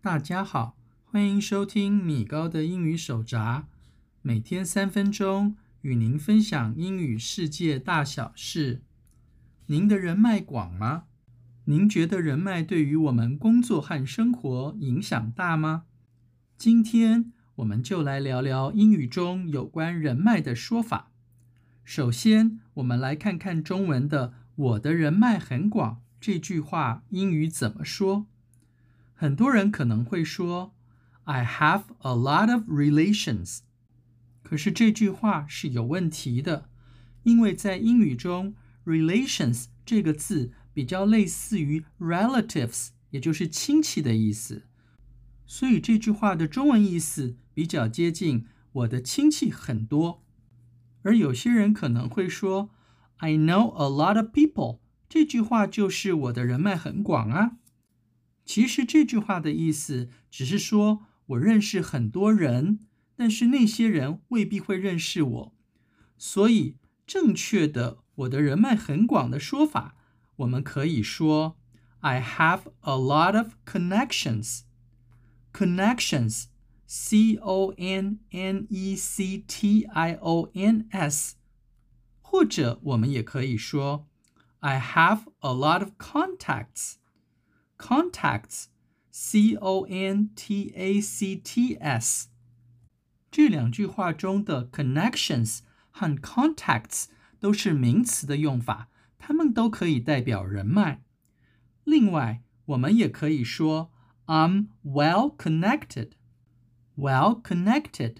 大家好，欢迎收听米高的英语手札，每天三分钟与您分享英语世界大小事。您的人脉广吗？您觉得人脉对于我们工作和生活影响大吗？今天我们就来聊聊英语中有关人脉的说法。首先，我们来看看中文的“我的人脉很广”这句话英语怎么说。很多人可能会说 "I have a lot of relations"，可是这句话是有问题的，因为在英语中 "relations" 这个字比较类似于 relatives，也就是亲戚的意思，所以这句话的中文意思比较接近我的亲戚很多。而有些人可能会说 "I know a lot of people"，这句话就是我的人脉很广啊。其实这句话的意思只是说我认识很多人，但是那些人未必会认识我。所以正确的“我的人脉很广”的说法，我们可以说 I have a lot of connections. Connections，C O N N E C T I O N S，或者我们也可以说 I have a lot of contacts。Contacts, C O N T A C T S，这两句话中的 connections 和 contacts 都是名词的用法，它们都可以代表人脉。另外，我们也可以说 I'm well connected. Well connected,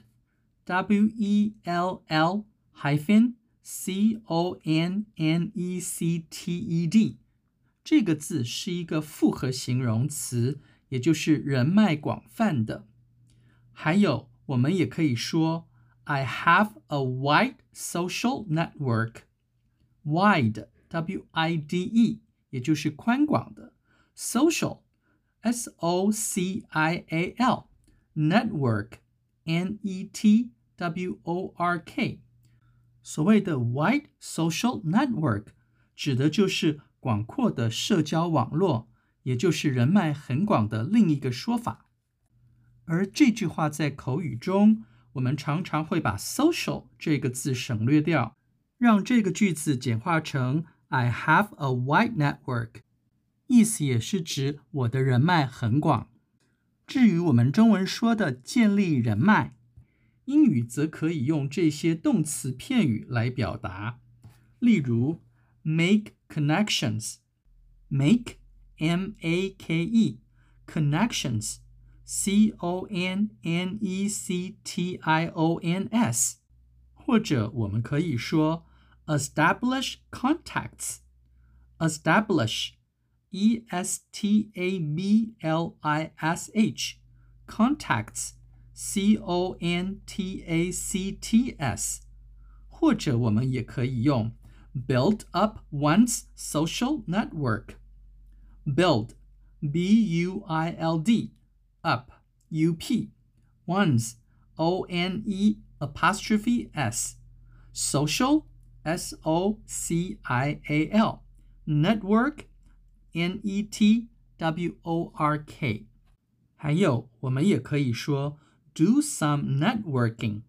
W E L L hyphen C O N N E C T E D。这个字是一个复合形容词，也就是人脉广泛的。还有，我们也可以说，I have a wide social network。wide w i d e，也就是宽广的。social s o c i a l network n e t w o r k。 所谓的 wide social network，指的就是广阔的社交网络，也就是人脉很广的另一个说法。而这句话在口语中，我们常常会把 social 这个字省略掉，让这个句子简化成 I have a wide network，意思也是指我的人脉很广。至于我们中文说的建立人脉，英语则可以用这些动词片语来表达，例如 make。connections. Make, M A K E, connections, C O N N E C T I O N S，或者我们可以说 establish contacts, establish, E S T A B L I S H, contacts, C O N T A C T S，或者我们也可以用 build up one's social network. Build, B U I L D, up, U P, one's, O N E apostrophe S, social, S O C I A L, network, N E T W O R K。还有，我们也可以说 do some networking.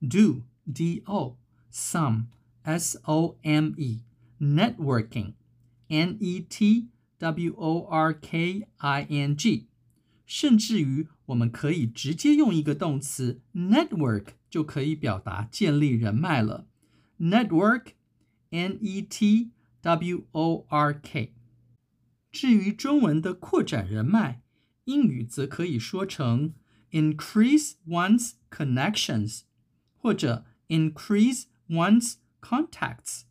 Do, D O, some S O M E networking N E T W O R K I N G，甚至于我们可以直接用一个动词 network 就可以表达建立人脉了。Network N E T W O R K。至于中文的扩展人脉，英语则可以说成 Increase one's connections，或者 increase one's contacts.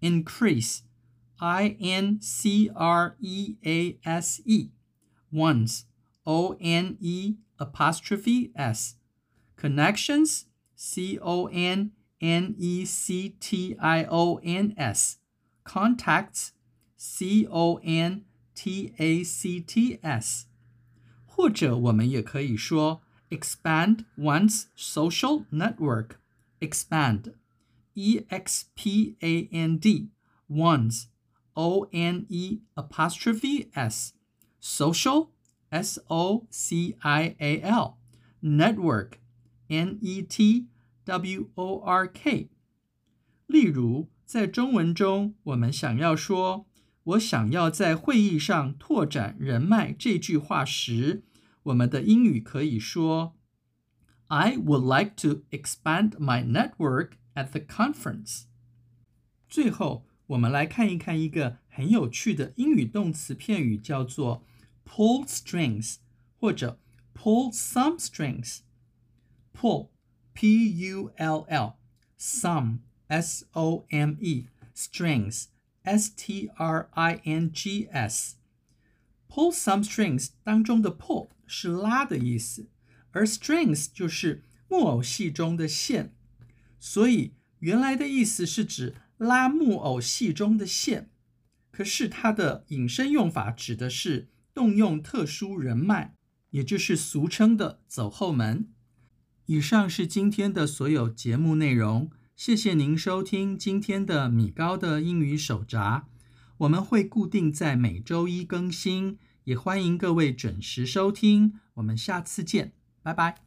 Increase. I n c r e a s e. Ones. O n e apostrophe s. Connections. C o n n e c t i o n s. Contacts. C o n t a c t s 或者我们也可以说 expand one's social network expand E X P A N D ones O N E apostrophe S, social, S O C I A L, network, N E T W O R K。例如，在中文中，我们想要说“ 我想要在会议上拓展人脉”这句话时，我们的英语可以说 “I would like to expand my network at the conference”。最后，我们来看一看一个很有趣的英语动词片语，叫做 pull strings 或者 pull some strings。pull p u l l some s o m e strings s t r i n g s pull some strings 当中的 pull 是拉的意思，而 strings 就是木偶戏中的线，所以原来的意思是指。拉木偶戏中的线，可是它的引申用法指的是动用特殊人脉，也就是俗称的走后门。以上是今天的所有节目内容，谢谢您收听今天的米高的英语手札。我们会固定在每周一更新，也欢迎各位准时收听。我们下次见，拜拜。